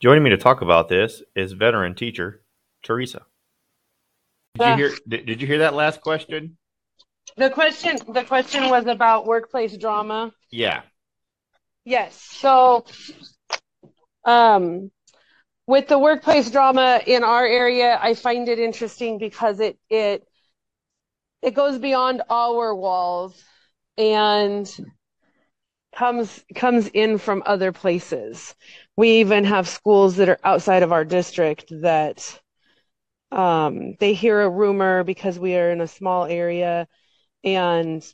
Joining me to talk about this is veteran teacher Theresa. Did you hear? Did, did you hear that last question? the question the question was about workplace drama. Yeah. Yes. So um with the workplace drama in our area, I find it interesting because it it it goes beyond our walls and comes comes in from other places. We even have schools that are outside of our district that um, they hear a rumor because we are in a small area and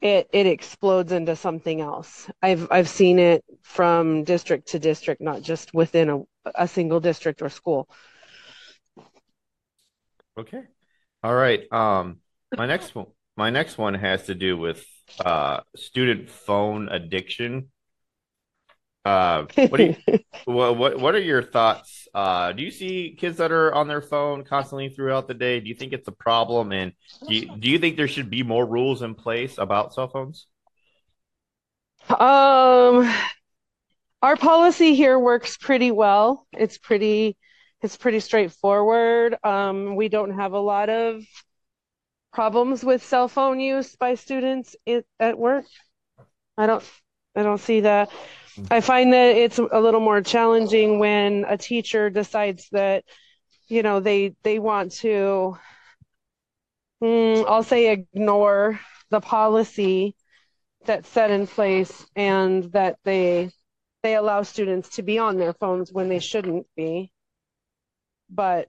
it it explodes into something else. I've I've seen it from district to district, not just within a a single district or school. Okay. All right. Um, my next one, my next one has to do with uh student phone addiction. Uh, what do you, what what what are your thoughts? Uh, do you see kids that are on their phone constantly throughout the day? Do you think it's a problem? And do you, do you think there should be more rules in place about cell phones? Um, our policy here works pretty well. It's pretty it's pretty straightforward. Um, we don't have a lot of problems with cell phone use by students at work. I don't I don't see that. I find that it's a little more challenging when a teacher decides that, you know, they they want to, mm, I'll say ignore the policy that's set in place and that they they allow students to be on their phones when they shouldn't be. But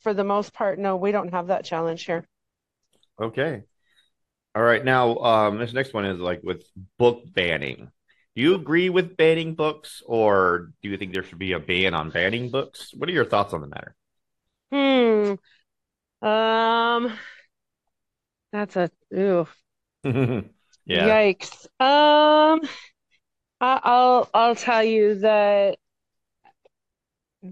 for the most part, no, we don't have that challenge here. Okay. All right. Now, um, this next one is like with book banning. Do you agree with banning books, or do you think there should be a ban on banning books? What are your thoughts on the matter? Hmm. Um, that's a ooh, Yeah. yikes. Um, I, I'll I'll tell you that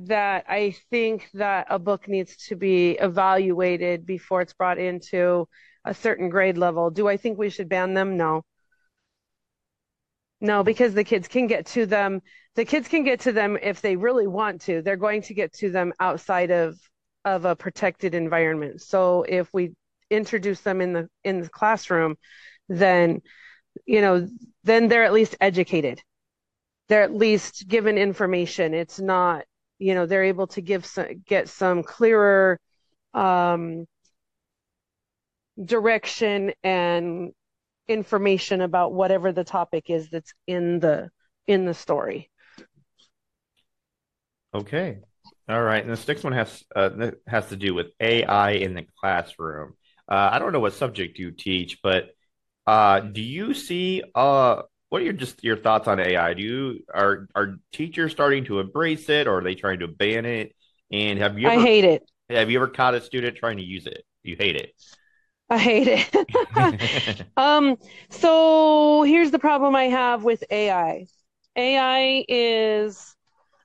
that I think that a book needs to be evaluated before it's brought into a certain grade level. Do I think we should ban them? No. No, because the kids can get to them. The kids can get to them if they really want to. They're going to get to them outside of of a protected environment. So if we introduce them in the in the classroom, then you know, then they're at least educated. They're at least given information. It's not, you know, they're able to give some get some clearer um direction and information about whatever the topic is that's in the in the story. Okay. All right. And this next one has uh, has to do with AI in the classroom. Uh, I don't know what subject you teach, but uh, do you see uh, what are your just your thoughts on AI? Do you are are teachers starting to embrace it, or are they trying to ban it? And have you I ever hate it. have you ever caught a student trying to use it? You hate it. I hate it. it. Um, so here's the problem I have with AI. AI is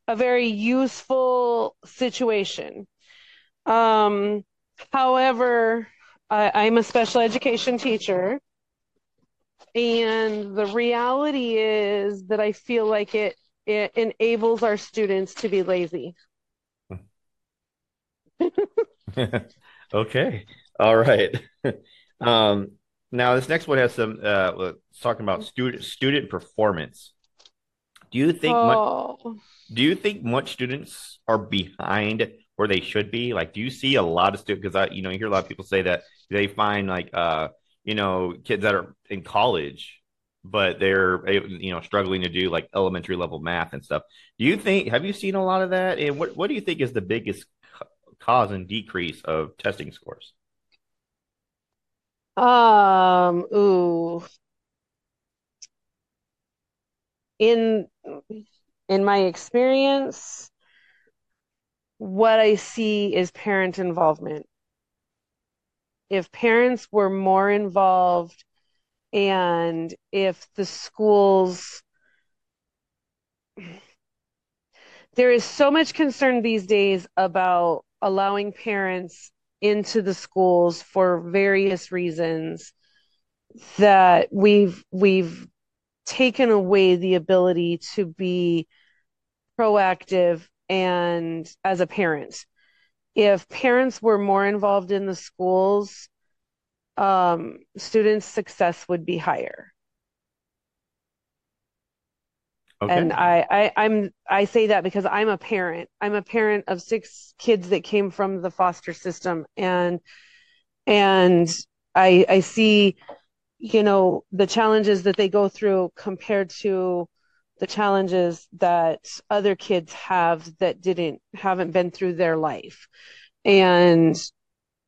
a very useful situation. Um, however, I, I'm a special education teacher, and the reality is that I feel like it it enables our students to be lazy. Okay. All right. Um, now this next one has some uh it's talking about student student performance. Do you think much Oh, do you think much students are behind where they should be? Like, do you see a lot of students because I you know you hear a lot of people say that they find like uh you know kids that are in college but they're you know struggling to do like elementary level math and stuff. Do you think have you seen a lot of that? And what what do you think is the biggest cause and decrease of testing scores? um, ooh. In in my experience, what I see is parent involvement. If parents were more involved and if the schools, there is so much concern these days about allowing parents into the schools for various reasons that we've we've taken away the ability to be proactive and as a parent. If parents were more involved in the schools, um, students' success would be higher. Okay. And I, I, I'm, I say that because I'm a parent. I'm a parent of six kids that came from the foster system, and and I, I see, you know, the challenges that they go through compared to the challenges that other kids have that didn't haven't been through their life, and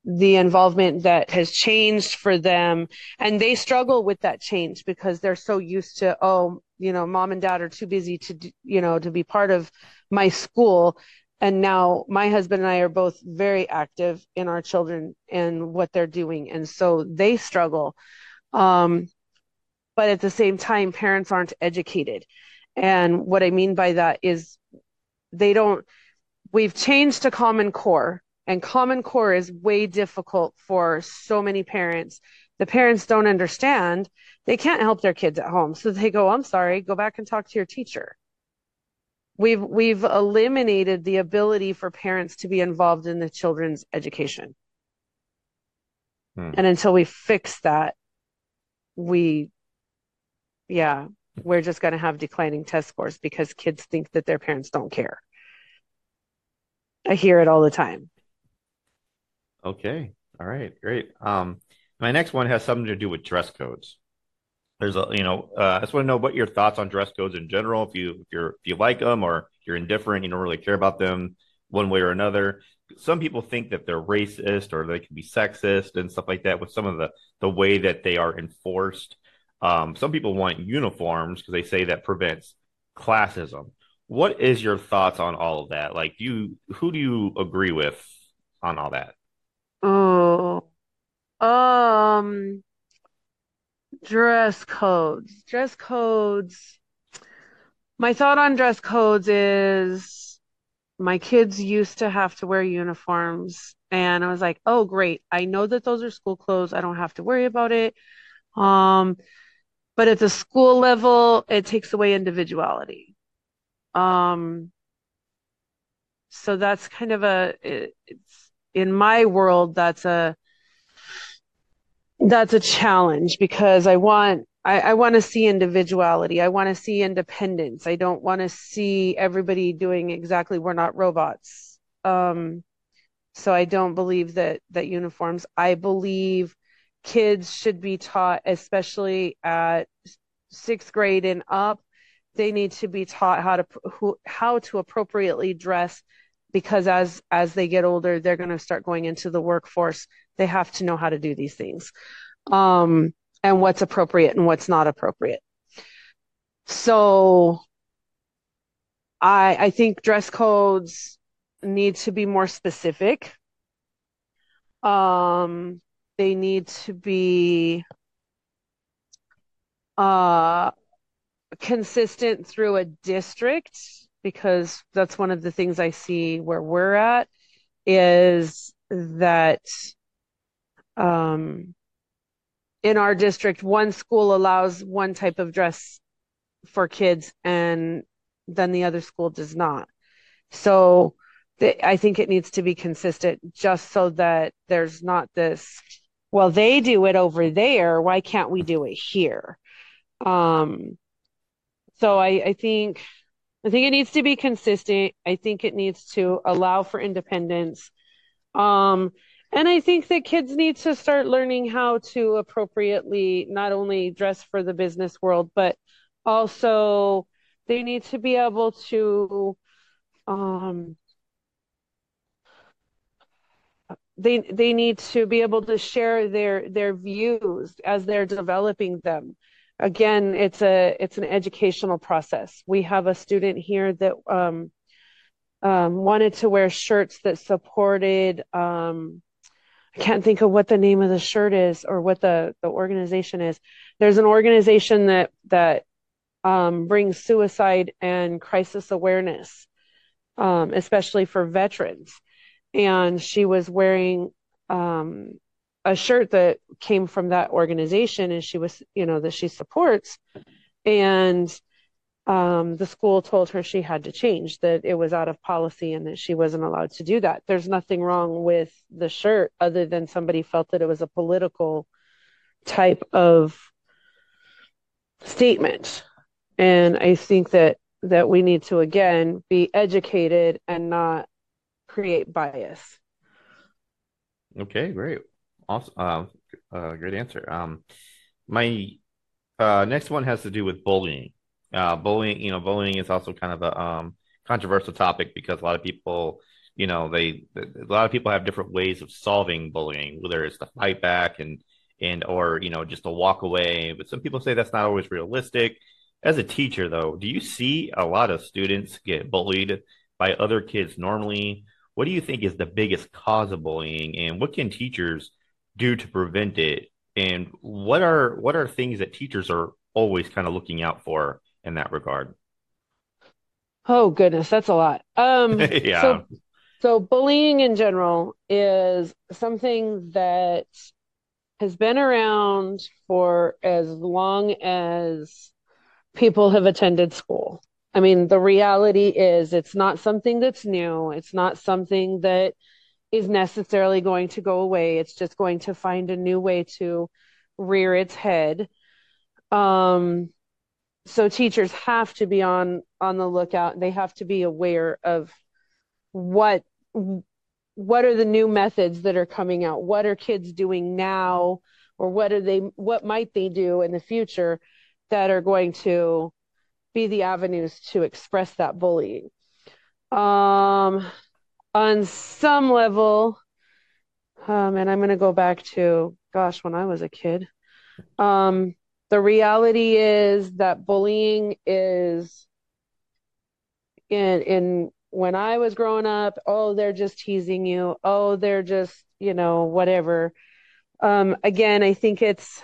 the involvement that has changed for them and they struggle with that change because they're so used to oh you know mom and dad are too busy to you know to be part of my school. And now my husband and I are both very active in our children and what they're doing. And so they struggle. Um, but at the same time parents aren't educated and what I mean by that is they don't we've changed to common core and common core is way difficult for so many parents. The parents don't understand. They can't help their kids at home. So they go i'm sorry go back and talk to your teacher. We've we've eliminated the ability for parents to be involved in the children's education. Hmm. and until we fix that we yeah we're just going to have declining test scores because kids think that their parents don't care i hear it all the time Okay. All right. Great. Um, my next one has something to do with dress codes. There's a, you know, uh, I just want to know what your thoughts on dress codes in general. If you, if you're, if you like them or you're indifferent, you don't really care about them one way or another. Some people think that they're racist or they can be sexist and stuff like that with some of the the way that they are enforced. Um, some people want uniforms because they say that prevents classism. What is your thoughts on all of that? Like, you who do you agree with on all that? Oh, um, dress codes. Dress codes. My thought on dress codes is my kids used to have to wear uniforms, and I was like, oh, great. I know that those are school clothes. I don't have to worry about it. Um, but at the school level, it takes away individuality. Um, so that's kind of a, it, it's, in my world that's a that's a challenge because I want I, I want to see individuality. I want to see independence. I don't want to see everybody doing exactly we're not robots. Um, so I don't believe that that uniforms. I believe kids should be taught, especially at sixth grade and up, they need to be taught how to who, how to appropriately dress because as as they get older they're going to start going into the workforce. They have to know how to do these things. Um, and what's appropriate and what's not appropriate. So i i think dress codes need to be more specific. Um they need to be uh consistent through a district because that's one of the things I see where we're at is that um, in our district, one school allows one type of dress for kids, and then the other school does not. So th- I think it needs to be consistent just so that there's not this, well, they do it over there. Why can't we do it here? Um, so I, I think I think it needs to be consistent. I think it needs to allow for independence. Um, and I think that kids need to start learning how to appropriately not only dress for the business world, but also they need to be able to um, they they need to be able to share their their views as they're developing them again, it's a it's an educational process. We have a student here that um, um, wanted to wear shirts that supported. Um, I can't think of what the name of the shirt is or what the the organization is. There's an organization that that um, brings suicide and crisis awareness, um, especially for veterans. And she was wearing um, a shirt that came from that organization and she was you know that she supports and um, the school told her she had to change, that it was out of policy and that she wasn't allowed to do that. There's nothing wrong with the shirt other than somebody felt that it was a political type of statement. And I think that that we need to again be educated and not create bias. Okay, great. Awesome. Uh, uh, great answer. Um, my uh, next one has to do with bullying. Uh, bullying, you know, bullying is also kind of a um, controversial topic because a lot of people, you know, they a lot of people have different ways of solving bullying, whether it's to fight back and and or you know just to walk away. But some people say that's not always realistic. As a teacher, though, do you see a lot of students get bullied by other kids normally? What do you think is the biggest cause of bullying, and what can teachers do to prevent it? And what are what are things that teachers are always kind of looking out for in that regard? Oh goodness, that's a lot. Um, yeah. so so bullying in general is something that has been around for as long as people have attended school. I mean, the reality is it's not something that's new. It's not something that is necessarily going to go away. It's just going to find a new way to rear its head. Um, so teachers have to be on on the lookout. They have to be aware of what what are the new methods that are coming out? What are kids doing now or what are they what might they do in the future that are going to be the avenues to express that bullying? Um on some level um and I'm going to go back to gosh when I was a kid. Um the reality is that bullying is in in when I was growing up, oh, they're just teasing you. Oh, they're just, you know, whatever. Um, again, I think it's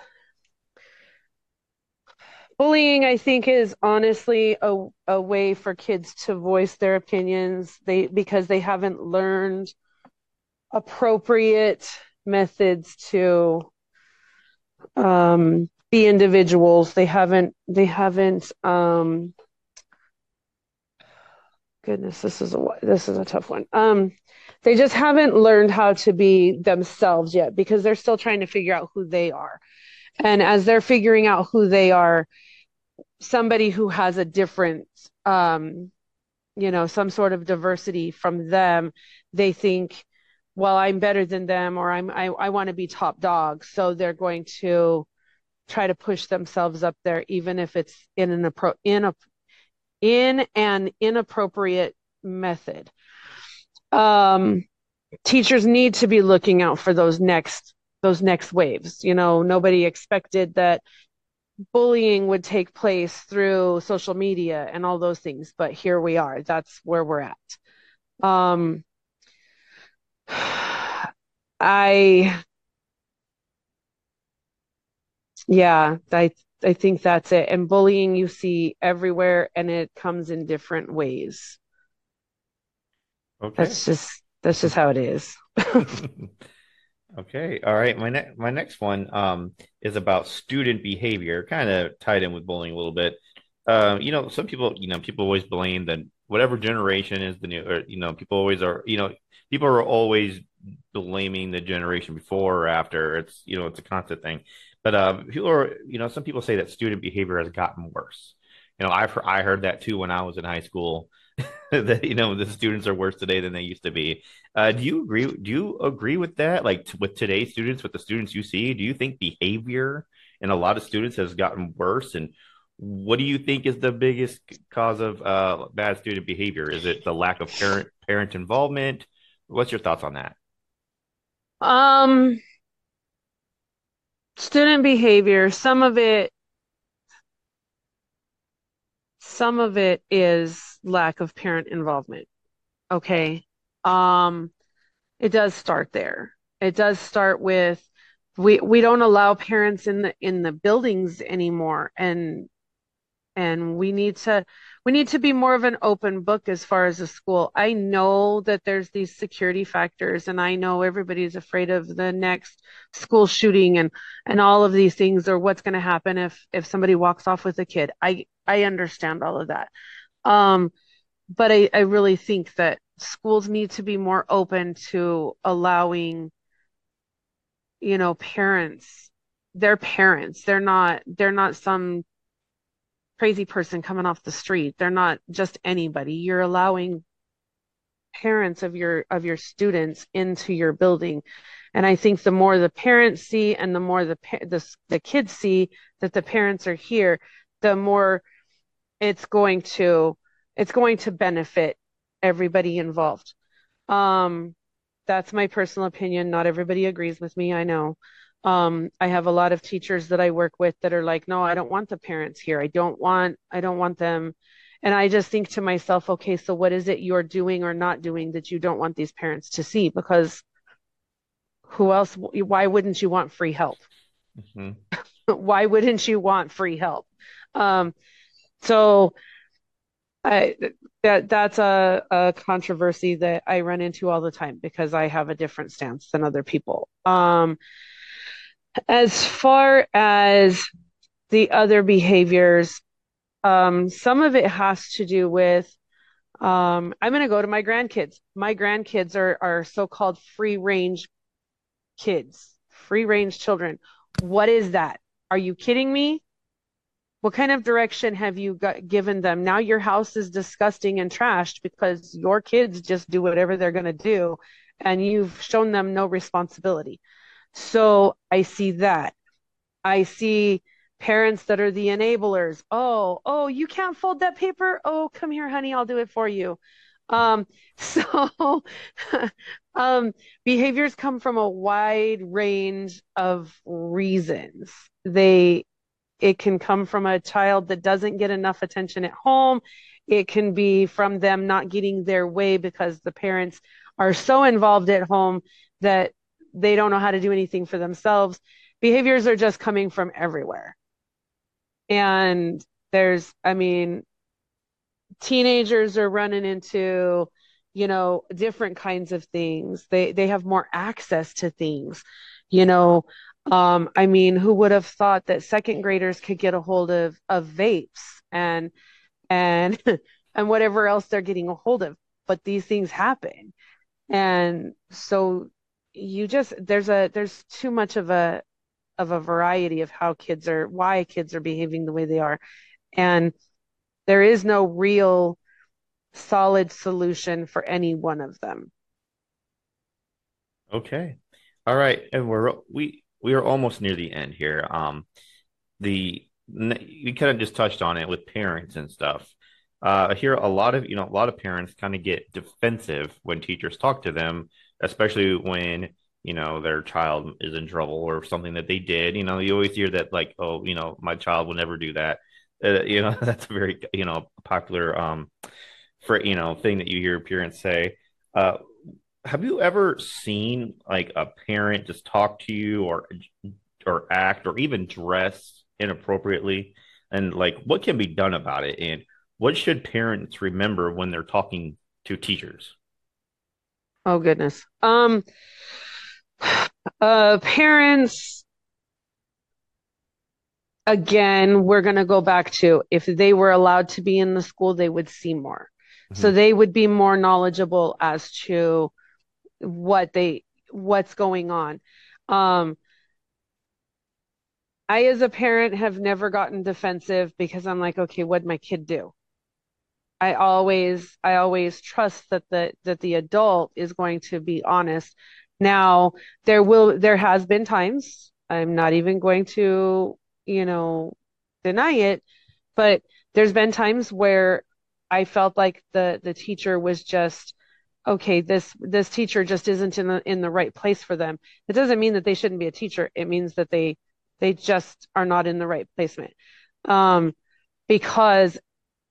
bullying, I think is honestly a, a way for kids to voice their opinions. They because they haven't learned appropriate methods to um be individuals. They haven't they haven't um goodness, this is a this is a tough one. Um they just haven't learned how to be themselves yet because they're still trying to figure out who they are. And as they're figuring out who they are, somebody who has a different um you know, some sort of diversity from them, they think well, I'm better than them or I'm I, I want to be top dog. So they're going to try to push themselves up there, even if it's in an appro- in a in an inappropriate method. Um, teachers need to be looking out for those next those next waves. You know, nobody expected that bullying would take place through social media and all those things, but here we are. That's where we're at. Um, I Yeah, I I think that's it. And bullying you see everywhere and it comes in different ways. Okay. That's just that's just how it is. Okay. All right. My next my next one um is about student behavior, kind of tied in with bullying a little bit. Uh, you know, some people, you know, people always blame that whatever generation is the new, or you know, people always are, you know, people are always blaming the generation before or after. It's you know, it's a constant thing. But uh, people are, you know, some people say that student behavior has gotten worse. You know, I've I heard that too when I was in high school. that you know the students are worse today than they used to be. Uh, do you agree? Do you agree with that? Like t- with today's students, with the students you see, do you think behavior in a lot of students has gotten worse? And what do you think is the biggest cause of uh, bad student behavior? Is it the lack of parent parent involvement? What's your thoughts on that? Um, student behavior, some of it some of it is lack of parent involvement. Okay. Um, it does start there. It does start with we we don't allow parents in the in the buildings anymore and and we need to we need to be more of an open book as far as the school. I know that there's these security factors and I know everybody's afraid of the next school shooting and and all of these things or what's going to happen if if somebody walks off with a kid. I I understand all of that. Um but I I really think that schools need to be more open to allowing you know parents they're parents they're not they're not some crazy person coming off the street. They're not just anybody. You're allowing parents of your of your students into your building. And I think the more the parents see and the more the the, the kids see that the parents are here, the more it's going to it's going to benefit everybody involved. Um, that's my personal opinion. Not everybody agrees with me, I know. Um, I have a lot of teachers that I work with that are like, no, I don't want the parents here. I don't want, I don't want them. And I just think to myself, okay, so what is it you're doing or not doing that you don't want these parents to see? Because who else, why wouldn't you want free help? Mm-hmm. why wouldn't you want free help? Um, so I, that that's a, a controversy that I run into all the time because I have a different stance than other people. Um, as far as the other behaviors, um, some of it has to do with um, I'm going to go to my grandkids. My grandkids are are so-called free range kids, free range children. What is that? Are you kidding me? What kind of direction have you got, given them? Now your house is disgusting and trashed because your kids just do whatever they're going to do and you've shown them no responsibility. So I see that. I see parents that are the enablers. Oh, oh, you can't fold that paper? Oh, come here, honey, I'll do it for you. Um, so um, behaviors come from a wide range of reasons. They it can come from a child that doesn't get enough attention at home. It can be from them not getting their way because the parents are so involved at home that they don't know how to do anything for themselves. Behaviors are just coming from everywhere. And there's, I mean, teenagers are running into, you know, different kinds of things. They they have more access to things. You know, um, I mean, who would have thought that second graders could get a hold of of vapes and and and whatever else they're getting a hold of? But these things happen. And so you just there's a there's too much of a of a variety of how kids are why kids are behaving the way they are. And there is no real solid solution for any one of them. Okay. All right. And we're we we are almost near the end here. Um the you kind of just touched on it with parents and stuff. Uh, I hear a lot of you know a lot of parents kind of get defensive when teachers talk to them especially when you know their child is in trouble or something that they did you know you always hear that like oh you know my child will never do that. Uh, you know that's a very you know popular um for you know thing that you hear parents say. Uh have you ever seen like a parent just talk to you or or act or even dress inappropriately? And like what can be done about it? And what should parents remember when they're talking to teachers Oh goodness. Um uh parents again, we're going to go back to if they were allowed to be in the school, they would see more. Mm-hmm. So they would be more knowledgeable as to what they what's going on. Um I as a parent have never gotten defensive because I'm like, okay, what'd my kid do? I always I always trust that the that the adult is going to be honest. Now there will there has been times I'm not even going to you know deny it, but there's been times where I felt like the the teacher was just okay this this teacher just isn't in the in the right place for them. It doesn't mean that they shouldn't be a teacher. It means that they they just are not in the right placement. Um, because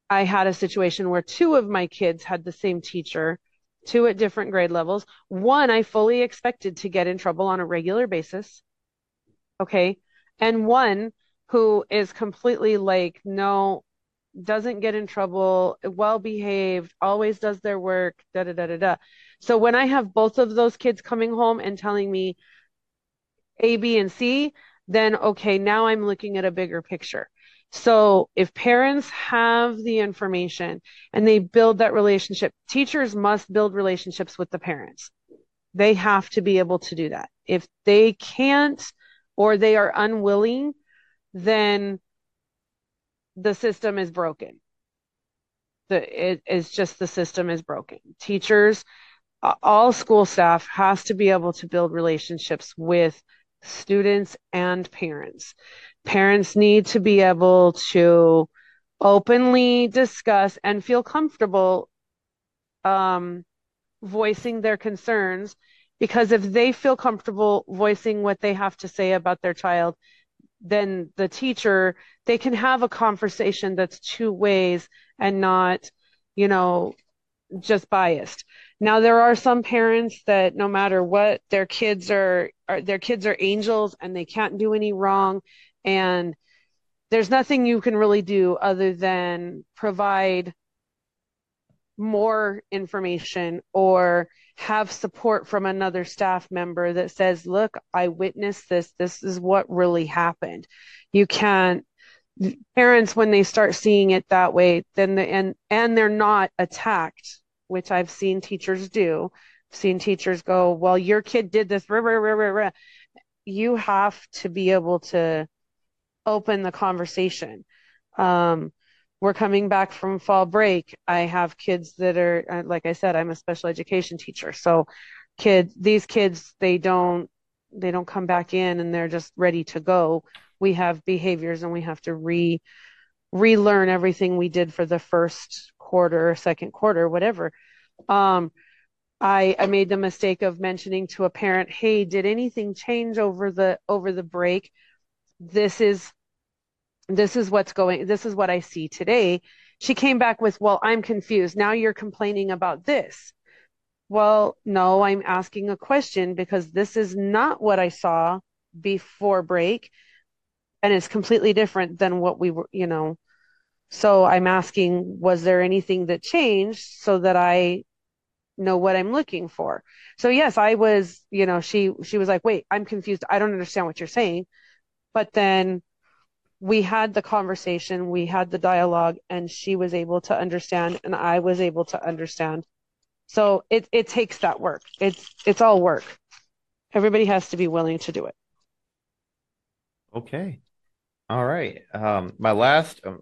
I had a situation where two of my kids had the same teacher, two at different grade levels. One I fully expected to get in trouble on a regular basis. Okay. And one who is completely like, no, doesn't get in trouble, well behaved, always does their work, da da da da da. So when I have both of those kids coming home and telling me A, B, and C, then okay, now I'm looking at a bigger picture. So if parents have the information and they build that relationship, teachers must build relationships with the parents. They have to be able to do that. If they can't or they are unwilling, then the system is broken. The, it is just the system is broken. Teachers, all school staff has to be able to build relationships with students and parents. Parents need to be able to openly discuss and feel comfortable um, voicing their concerns. Because if they feel comfortable voicing what they have to say about their child then the teacher they can have a conversation that's two ways and not you know just biased. Now there are some parents that no matter what their kids are, are their kids are angels and they can't do any wrong and there's nothing you can really do other than provide more information or have support from another staff member that says, look, I witnessed this. This is what really happened. You can't, parents, when they start seeing it that way, then the, and, and they're not attacked, which I've seen teachers do. I've seen teachers go, well, your kid did this. Rah, rah, rah, you have to be able to open the conversation. Um, we're coming back from fall break. I have kids that are, uh, like I said, I'm a special education teacher. So kids, these kids, they don't, they don't come back in and they're just ready to go. We have behaviors and we have to re, relearn everything we did for the first quarter, second quarter, whatever. Um, I, I made the mistake of mentioning to a parent, Hey, did anything change over the, over the break? This is this is what's going this is what i see today. She came back with well i'm confused. Now you're complaining about this. Well no i'm asking a question because this is not what i saw before break and it's completely different than what we were you know. So i'm asking was there anything that changed so that i know what i'm looking for? So yes i was you know she she was like wait i'm confused. I don't understand what you're saying. But then we had the conversation, we had the dialogue, and she was able to understand, and I was able to understand. So it it takes that work. It's it's all work. Everybody has to be willing to do it. Okay. All right. Um, my last um,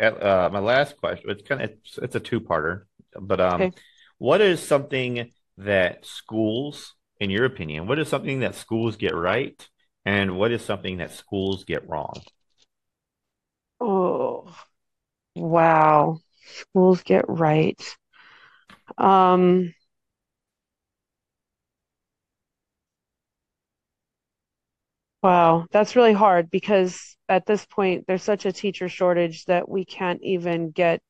uh, my last question. It's kind of it's, it's a two parter, but um, okay. what is something that schools, in your opinion, what is something that schools get right, and what is something that schools get wrong? Oh, wow. Schools get right. Um, wow, that's really hard because at this point there's such a teacher shortage that we can't even get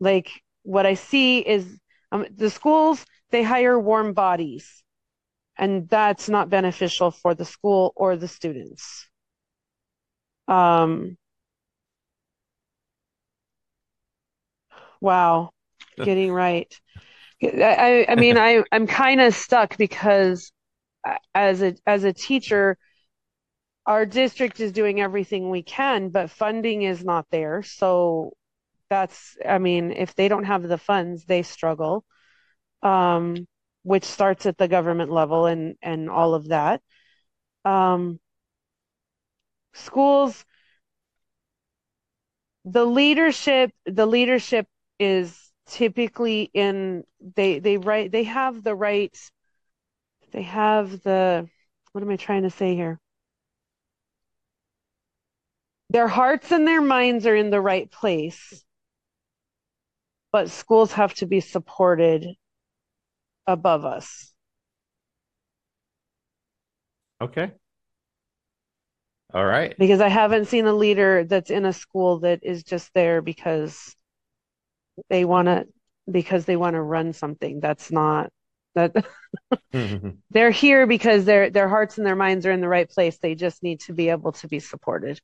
like what I see is um, the schools they hire warm bodies and that's not beneficial for the school or the students. Um, wow, getting right. I, I mean, I, I'm kind of stuck because as a as a teacher, our district is doing everything we can, but funding is not there. So that's, I mean, if they don't have the funds, they struggle. Um, which starts at the government level and and all of that. Um, schools the leadership the leadership is typically in they they right they have the right they have the what am i trying to say here? Their hearts and their minds are in the right place but schools have to be supported above us. Okay all right. Because I haven't seen a leader that's in a school that is just there because they want to because they want to run something. That's not that mm-hmm. they're here because their their hearts and their minds are in the right place. They just need to be able to be supported.